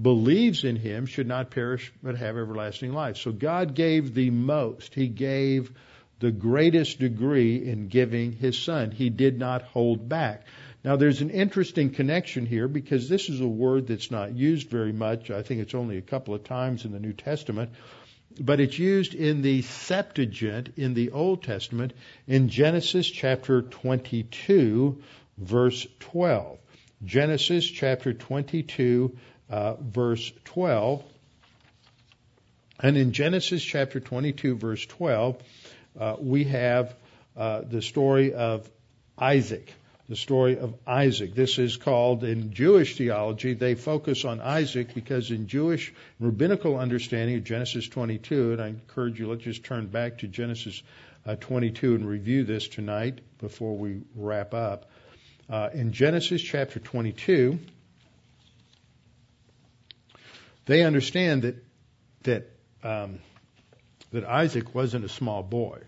believes in him should not perish but have everlasting life. So God gave the most. He gave the greatest degree in giving his son. He did not hold back. Now there's an interesting connection here because this is a word that's not used very much. I think it's only a couple of times in the New Testament. But it's used in the Septuagint in the Old Testament in Genesis chapter 22 verse 12. Genesis chapter 22 uh, verse 12. And in Genesis chapter 22, verse 12, uh, we have uh, the story of Isaac. The story of Isaac. This is called in Jewish theology, they focus on Isaac because in Jewish rabbinical understanding of Genesis 22, and I encourage you, let's just turn back to Genesis uh, 22 and review this tonight before we wrap up. Uh, in Genesis chapter 22, they understand that that um, that Isaac wasn't a small boy.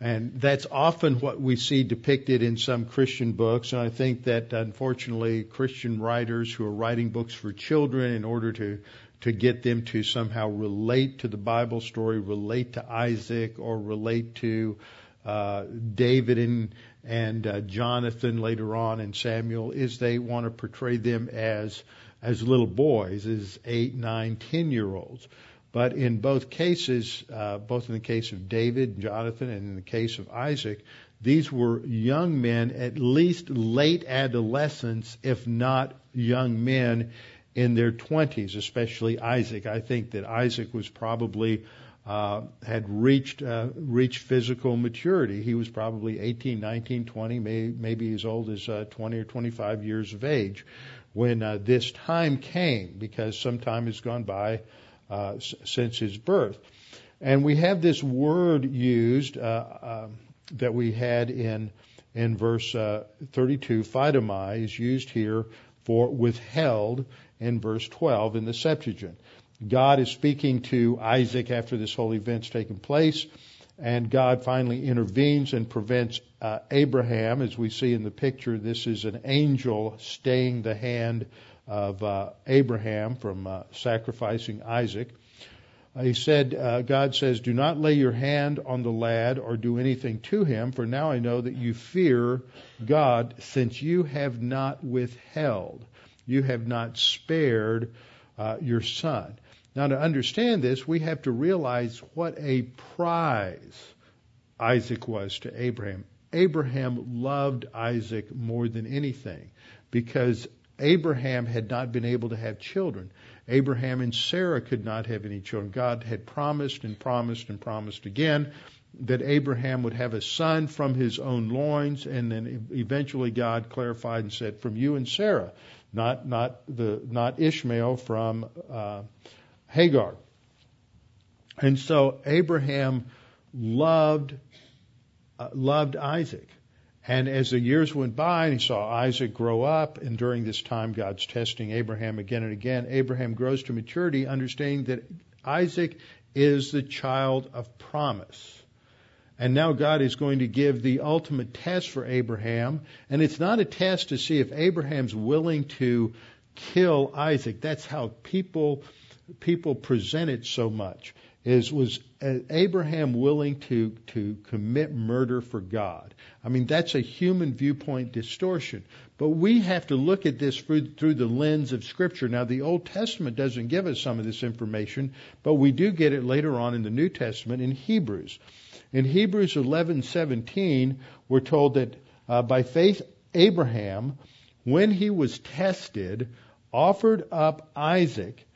And that's often what we see depicted in some Christian books. And I think that unfortunately Christian writers who are writing books for children in order to, to get them to somehow relate to the Bible story, relate to Isaac or relate to, uh, David and, and uh, Jonathan later on and Samuel is they want to portray them as as little boys, as eight, nine, ten year olds. But in both cases, uh, both in the case of David, and Jonathan, and in the case of Isaac, these were young men, at least late adolescents, if not young men in their 20s, especially Isaac. I think that Isaac was probably uh, had reached uh, reached physical maturity. He was probably 18, 19, 20, may, maybe as old as uh, 20 or 25 years of age when uh, this time came, because some time has gone by uh, s- since his birth. And we have this word used uh, um, that we had in in verse uh, 32. Pheidomai is used here for withheld in verse 12 in the Septuagint. God is speaking to Isaac after this whole event's taken place, and God finally intervenes and prevents uh, Abraham, as we see in the picture. This is an angel staying the hand of uh, Abraham from uh, sacrificing Isaac. Uh, he said, uh, God says, Do not lay your hand on the lad or do anything to him, for now I know that you fear God, since you have not withheld, you have not spared uh, your son. Now, to understand this, we have to realize what a prize Isaac was to Abraham. Abraham loved Isaac more than anything because Abraham had not been able to have children. Abraham and Sarah could not have any children. God had promised and promised and promised again that Abraham would have a son from his own loins, and then eventually God clarified and said, "From you and Sarah, not not the not Ishmael from uh, Hagar." And so Abraham loved uh, loved Isaac. And as the years went by and he saw Isaac grow up, and during this time God's testing Abraham again and again, Abraham grows to maturity, understanding that Isaac is the child of promise. And now God is going to give the ultimate test for Abraham. And it's not a test to see if Abraham's willing to kill Isaac. That's how people, people present it so much is was Abraham willing to to commit murder for God? I mean, that's a human viewpoint distortion. But we have to look at this through, through the lens of Scripture. Now, the Old Testament doesn't give us some of this information, but we do get it later on in the New Testament in Hebrews. In Hebrews 11:17, we're told that uh, by faith Abraham, when he was tested, offered up Isaac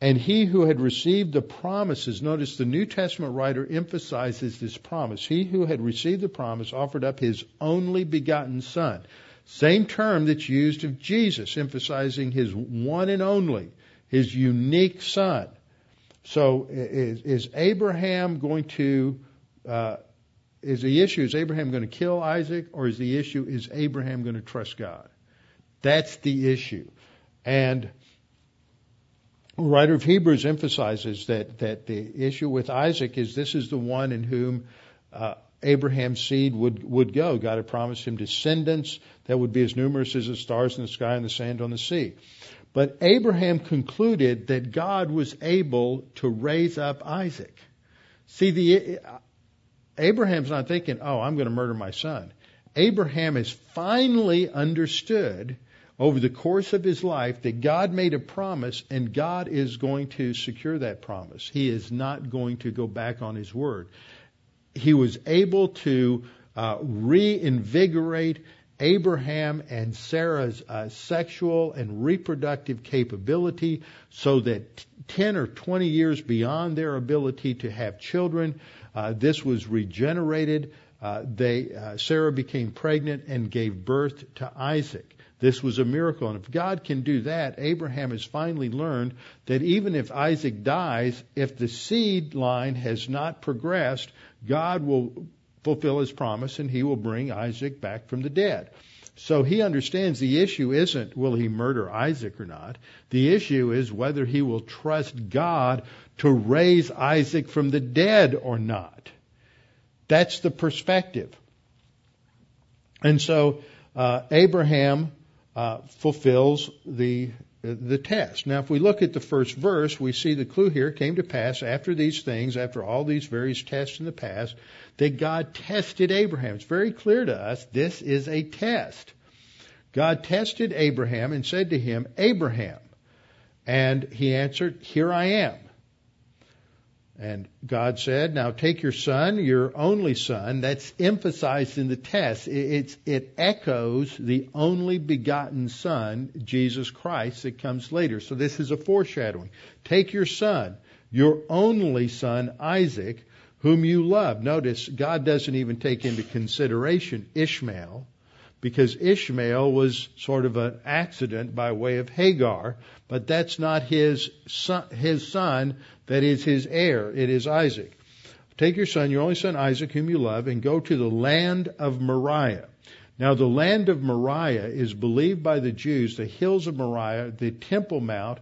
and he who had received the promises, notice the New Testament writer emphasizes this promise. He who had received the promise offered up his only begotten son. Same term that's used of Jesus, emphasizing his one and only, his unique son. So is, is Abraham going to, uh, is the issue, is Abraham going to kill Isaac, or is the issue, is Abraham going to trust God? That's the issue. And writer of Hebrews emphasizes that, that the issue with Isaac is this is the one in whom uh, Abraham's seed would, would go. God had promised him descendants that would be as numerous as the stars in the sky and the sand on the sea. But Abraham concluded that God was able to raise up Isaac. See, the, Abraham's not thinking, oh, I'm going to murder my son. Abraham has finally understood over the course of his life that God made a promise and God is going to secure that promise. He is not going to go back on his word. He was able to uh, reinvigorate Abraham and Sarah's uh, sexual and reproductive capability so that 10 or 20 years beyond their ability to have children, uh, this was regenerated. Uh, they, uh, Sarah became pregnant and gave birth to Isaac. This was a miracle. And if God can do that, Abraham has finally learned that even if Isaac dies, if the seed line has not progressed, God will fulfill his promise and he will bring Isaac back from the dead. So he understands the issue isn't will he murder Isaac or not. The issue is whether he will trust God to raise Isaac from the dead or not. That's the perspective. And so uh, Abraham uh, fulfills the the test. Now, if we look at the first verse, we see the clue here came to pass after these things, after all these various tests in the past, that God tested Abraham. It's very clear to us this is a test. God tested Abraham and said to him, Abraham. And he answered, Here I am. And God said, now take your son, your only son. That's emphasized in the test. It, it echoes the only begotten son, Jesus Christ, that comes later. So this is a foreshadowing. Take your son, your only son, Isaac, whom you love. Notice God doesn't even take into consideration Ishmael because Ishmael was sort of an accident by way of Hagar, but that's not his son, his son that is his heir. It is Isaac. Take your son, your only son Isaac, whom you love, and go to the land of Moriah. Now, the land of Moriah is believed by the Jews, the hills of Moriah, the Temple Mount,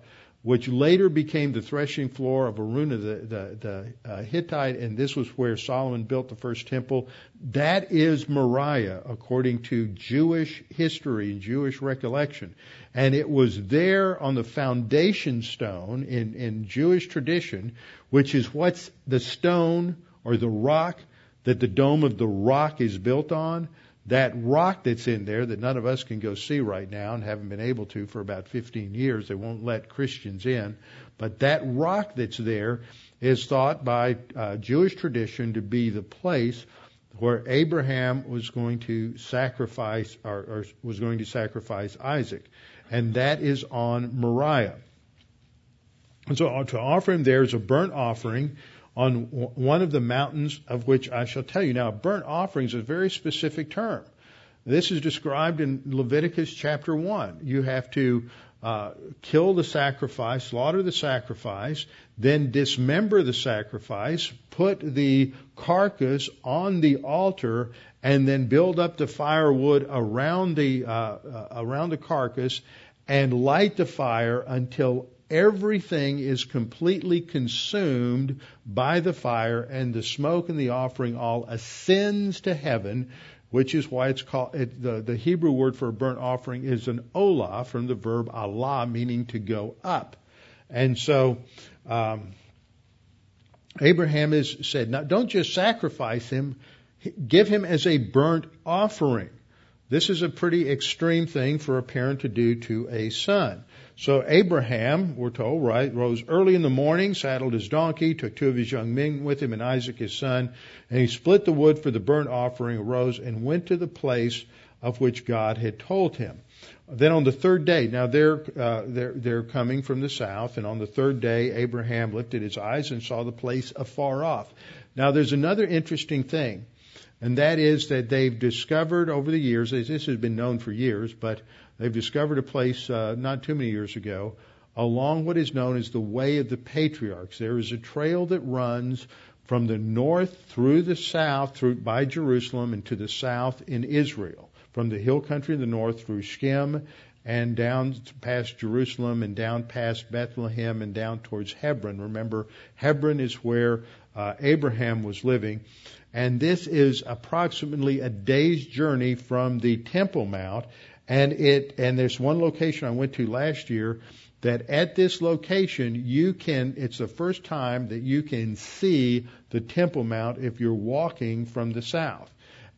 which later became the threshing floor of Araunah the, the, the uh, Hittite, and this was where Solomon built the first temple. That is Moriah, according to Jewish history and Jewish recollection. And it was there on the foundation stone in, in Jewish tradition, which is what's the stone or the rock that the dome of the rock is built on that rock that's in there that none of us can go see right now and haven't been able to for about 15 years. They won't let Christians in. But that rock that's there is thought by uh, Jewish tradition to be the place where Abraham was going to sacrifice or, or was going to sacrifice Isaac. And that is on Moriah. And so to offer him there is a burnt offering on one of the mountains of which I shall tell you. Now, burnt offerings is a very specific term. This is described in Leviticus chapter 1. You have to uh, kill the sacrifice, slaughter the sacrifice, then dismember the sacrifice, put the carcass on the altar, and then build up the firewood around the uh, uh, around the carcass, and light the fire until everything is completely consumed by the fire, and the smoke and the offering all ascends to heaven, which is why it's called it, the the Hebrew word for a burnt offering is an olah from the verb alah, meaning to go up, and so. Um, Abraham has said, now don't just sacrifice him, give him as a burnt offering. This is a pretty extreme thing for a parent to do to a son. So Abraham, we're told, right, rose early in the morning, saddled his donkey, took two of his young men with him and Isaac his son, and he split the wood for the burnt offering, arose and went to the place of which God had told him. Then on the third day, now they're, uh, they're, they're coming from the south, and on the third day, Abraham lifted his eyes and saw the place afar off. Now there's another interesting thing, and that is that they've discovered over the years, this has been known for years, but They've discovered a place uh, not too many years ago along what is known as the Way of the Patriarchs. There is a trail that runs from the north through the south, through by Jerusalem, and to the south in Israel. From the hill country in the north through Shechem and down past Jerusalem and down past Bethlehem and down towards Hebron. Remember, Hebron is where uh, Abraham was living. And this is approximately a day's journey from the Temple Mount. And it, and there's one location I went to last year that at this location you can, it's the first time that you can see the Temple Mount if you're walking from the south.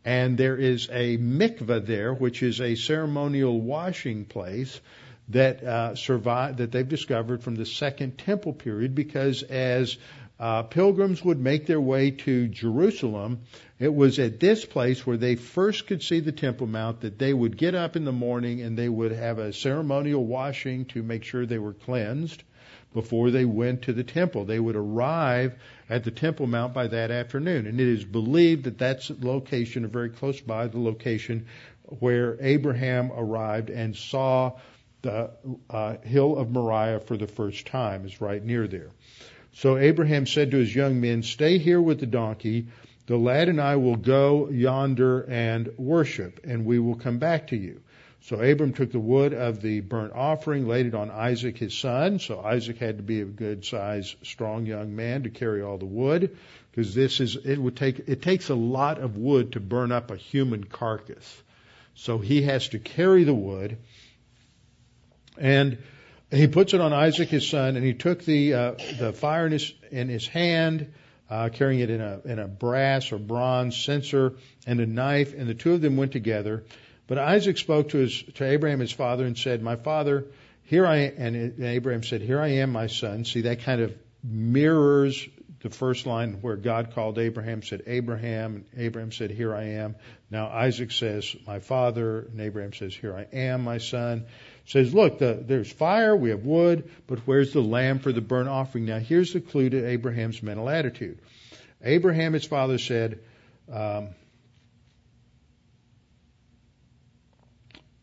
And there is a mikveh there, which is a ceremonial washing place that uh, survived, that they've discovered from the Second Temple period, because as uh, pilgrims would make their way to Jerusalem, it was at this place where they first could see the Temple Mount that they would get up in the morning and they would have a ceremonial washing to make sure they were cleansed before they went to the temple. They would arrive at the Temple Mount by that afternoon. And it is believed that that's location, or very close by the location where Abraham arrived and saw the uh, hill of Moriah for the first time, is right near there. So Abraham said to his young men, Stay here with the donkey. The lad and I will go yonder and worship, and we will come back to you. So Abram took the wood of the burnt offering, laid it on Isaac his son. So Isaac had to be a good sized, strong young man to carry all the wood, because this is it would take it takes a lot of wood to burn up a human carcass. So he has to carry the wood, and he puts it on Isaac his son, and he took the uh, the fire in his in his hand, uh, carrying it in a in a brass or bronze censer and a knife, and the two of them went together. But Isaac spoke to his to Abraham his father and said, "My father, here I am." And Abraham said, "Here I am, my son." See, that kind of mirrors the first line where God called Abraham said Abraham, and Abraham said, Here I am. Now Isaac says, My father, and Abraham says, Here I am, my son. Says, Look, the, there's fire, we have wood, but where's the lamb for the burnt offering? Now here's the clue to Abraham's mental attitude. Abraham, his father, said, um,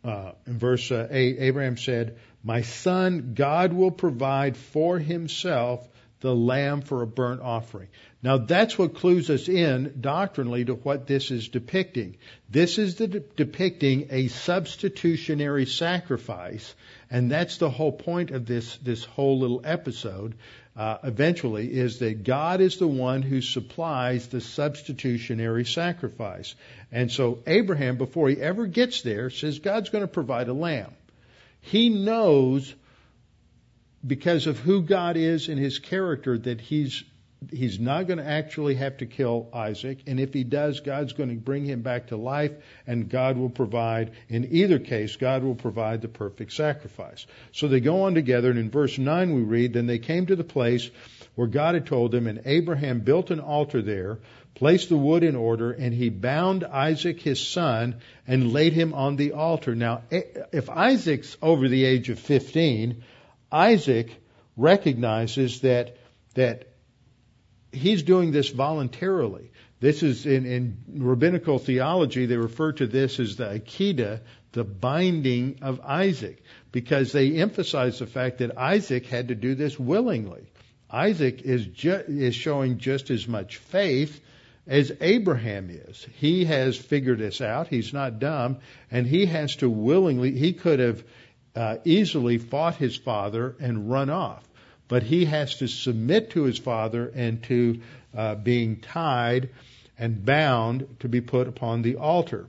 uh, in verse uh, 8, Abraham said, My son, God will provide for himself the lamb for a burnt offering. Now that's what clues us in doctrinally to what this is depicting. This is de- depicting a substitutionary sacrifice, and that's the whole point of this, this whole little episode. Uh, eventually, is that God is the one who supplies the substitutionary sacrifice. And so Abraham, before he ever gets there, says God's going to provide a lamb. He knows because of who God is and his character that he's he's not going to actually have to kill Isaac and if he does God's going to bring him back to life and God will provide in either case God will provide the perfect sacrifice. So they go on together and in verse 9 we read then they came to the place where God had told them and Abraham built an altar there placed the wood in order and he bound Isaac his son and laid him on the altar. Now eh, if Isaac's over the age of 15 Isaac recognizes that that he's doing this voluntarily. This is in, in rabbinical theology, they refer to this as the Akedah, the binding of Isaac, because they emphasize the fact that Isaac had to do this willingly. Isaac is ju- is showing just as much faith as Abraham is. He has figured this out. He's not dumb, and he has to willingly. He could have uh, easily fought his father and run off. But he has to submit to his father and to uh, being tied and bound to be put upon the altar.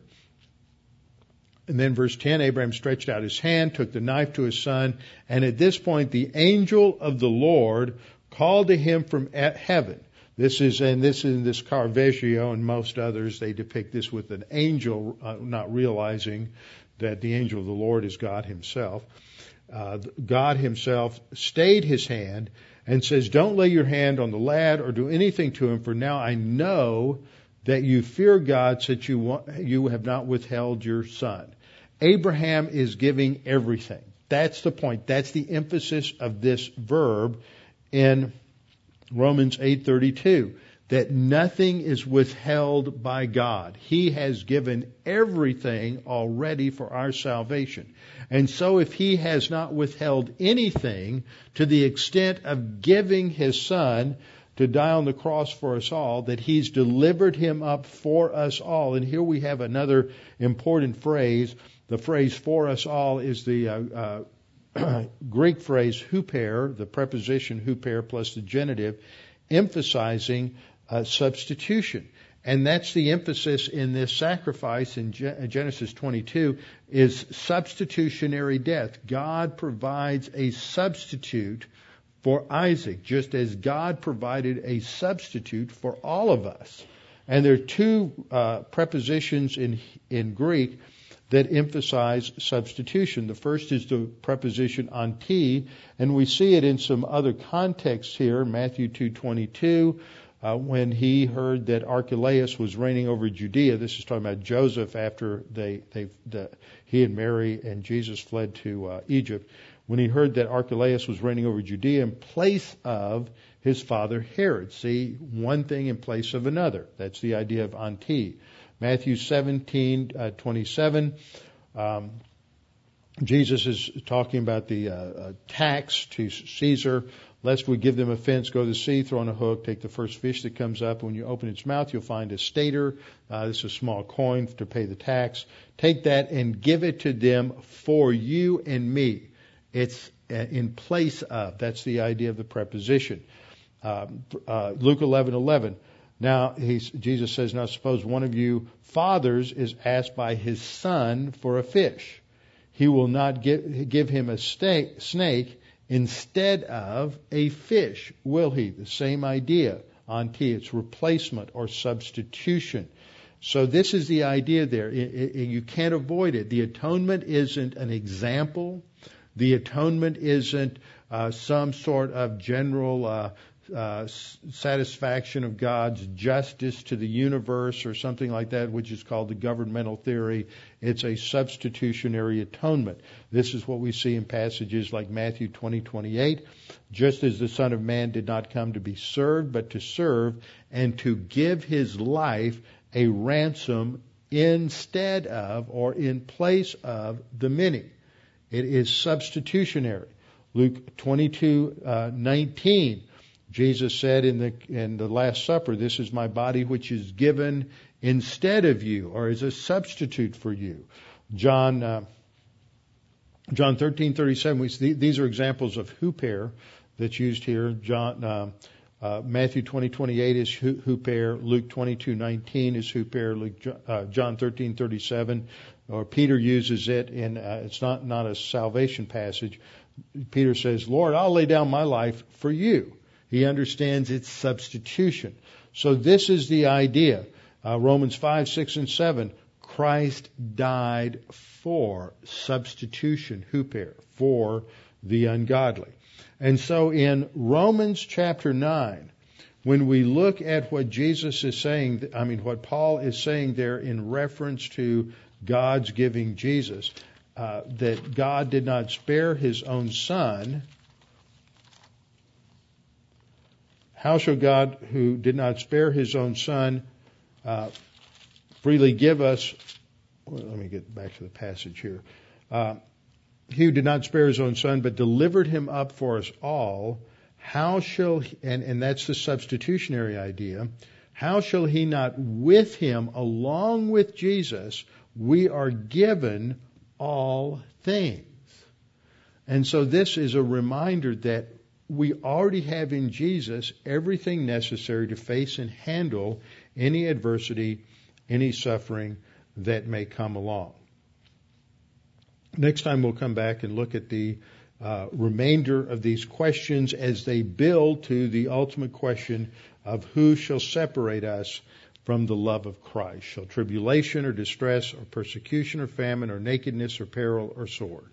And then verse 10, Abraham stretched out his hand, took the knife to his son, and at this point the angel of the Lord called to him from heaven. This is, and this is in this Caravaggio and most others, they depict this with an angel uh, not realizing that the angel of the Lord is God Himself. Uh, God Himself stayed His hand and says, Don't lay your hand on the lad or do anything to him, for now I know that you fear God since you, want, you have not withheld your son. Abraham is giving everything. That's the point. That's the emphasis of this verb in Romans 8:32 that nothing is withheld by God. He has given everything already for our salvation. And so if He has not withheld anything to the extent of giving His Son to die on the cross for us all, that He's delivered Him up for us all. And here we have another important phrase. The phrase for us all is the uh, uh, Greek phrase huper, the preposition huper plus the genitive, emphasizing uh, substitution. And that's the emphasis in this sacrifice in Genesis 22 is substitutionary death. God provides a substitute for Isaac, just as God provided a substitute for all of us. And there are two uh, prepositions in in Greek that emphasize substitution. The first is the preposition anti, and we see it in some other contexts here, Matthew 2:22, uh, when he heard that Archelaus was reigning over Judea. This is talking about Joseph after they, they the, he and Mary and Jesus fled to uh, Egypt. When he heard that Archelaus was reigning over Judea in place of his father Herod. See, one thing in place of another. That's the idea of anti. Matthew 17, uh, 27. Um, Jesus is talking about the uh, uh, tax to Caesar lest we give them offense, go to the sea, throw on a hook, take the first fish that comes up. When you open its mouth, you'll find a stater. Uh, this is a small coin to pay the tax. Take that and give it to them for you and me. It's uh, in place of. That's the idea of the preposition. Um, uh, Luke 11:11. Now Jesus says, now suppose one of you fathers is asked by his son for a fish. He will not give, give him a snake instead of a fish, will he? The same idea anti. It's replacement or substitution. So this is the idea there. It, it, you can't avoid it. The atonement isn't an example. The atonement isn't uh, some sort of general uh, uh, satisfaction of God's justice to the universe or something like that, which is called the governmental theory. It's a substitutionary atonement. This is what we see in passages like Matthew 20, 28. Just as the Son of Man did not come to be served, but to serve and to give his life a ransom instead of or in place of the many. It is substitutionary. Luke 22, uh, 19 Jesus said in the in the Last Supper, "This is my body, which is given instead of you, or as a substitute for you." John uh, John thirteen thirty seven. We see, these are examples of huper that's used here. John uh, uh, Matthew twenty twenty eight is huper. Luke twenty two nineteen is huper. Luke uh, John thirteen thirty seven, or Peter uses it in. Uh, it's not not a salvation passage. Peter says, "Lord, I'll lay down my life for you." He understands its substitution. So this is the idea. Uh, Romans 5, 6, and 7. Christ died for substitution, huper, for the ungodly. And so in Romans chapter 9, when we look at what Jesus is saying, I mean, what Paul is saying there in reference to God's giving Jesus, uh, that God did not spare his own son, How shall God, who did not spare his own son, uh, freely give us? Well, let me get back to the passage here. Uh, he who did not spare his own son, but delivered him up for us all, how shall, he, and, and that's the substitutionary idea, how shall he not with him, along with Jesus, we are given all things? And so this is a reminder that we already have in Jesus everything necessary to face and handle any adversity, any suffering that may come along. Next time we'll come back and look at the uh, remainder of these questions as they build to the ultimate question of who shall separate us from the love of Christ. Shall tribulation or distress or persecution or famine or nakedness or peril or sword?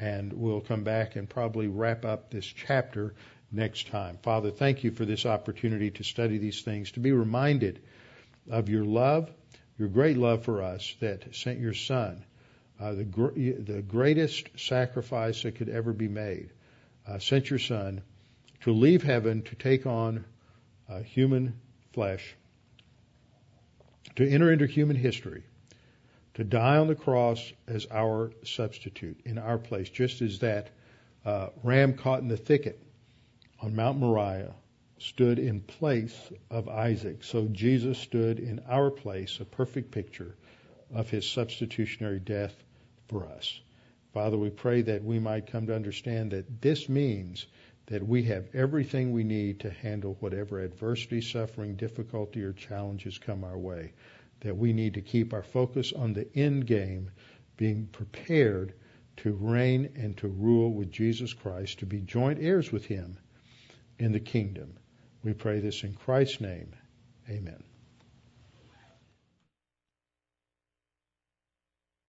And we'll come back and probably wrap up this chapter next time. Father, thank you for this opportunity to study these things, to be reminded of your love, your great love for us that sent your Son, uh, the, gr- the greatest sacrifice that could ever be made, uh, sent your Son to leave heaven to take on uh, human flesh, to enter into human history to die on the cross as our substitute in our place, just as that uh, ram caught in the thicket on Mount Moriah stood in place of Isaac. So Jesus stood in our place, a perfect picture of his substitutionary death for us. Father, we pray that we might come to understand that this means that we have everything we need to handle whatever adversity, suffering, difficulty, or challenges come our way that we need to keep our focus on the end game, being prepared to reign and to rule with Jesus Christ, to be joint heirs with Him in the kingdom. We pray this in Christ's name. Amen.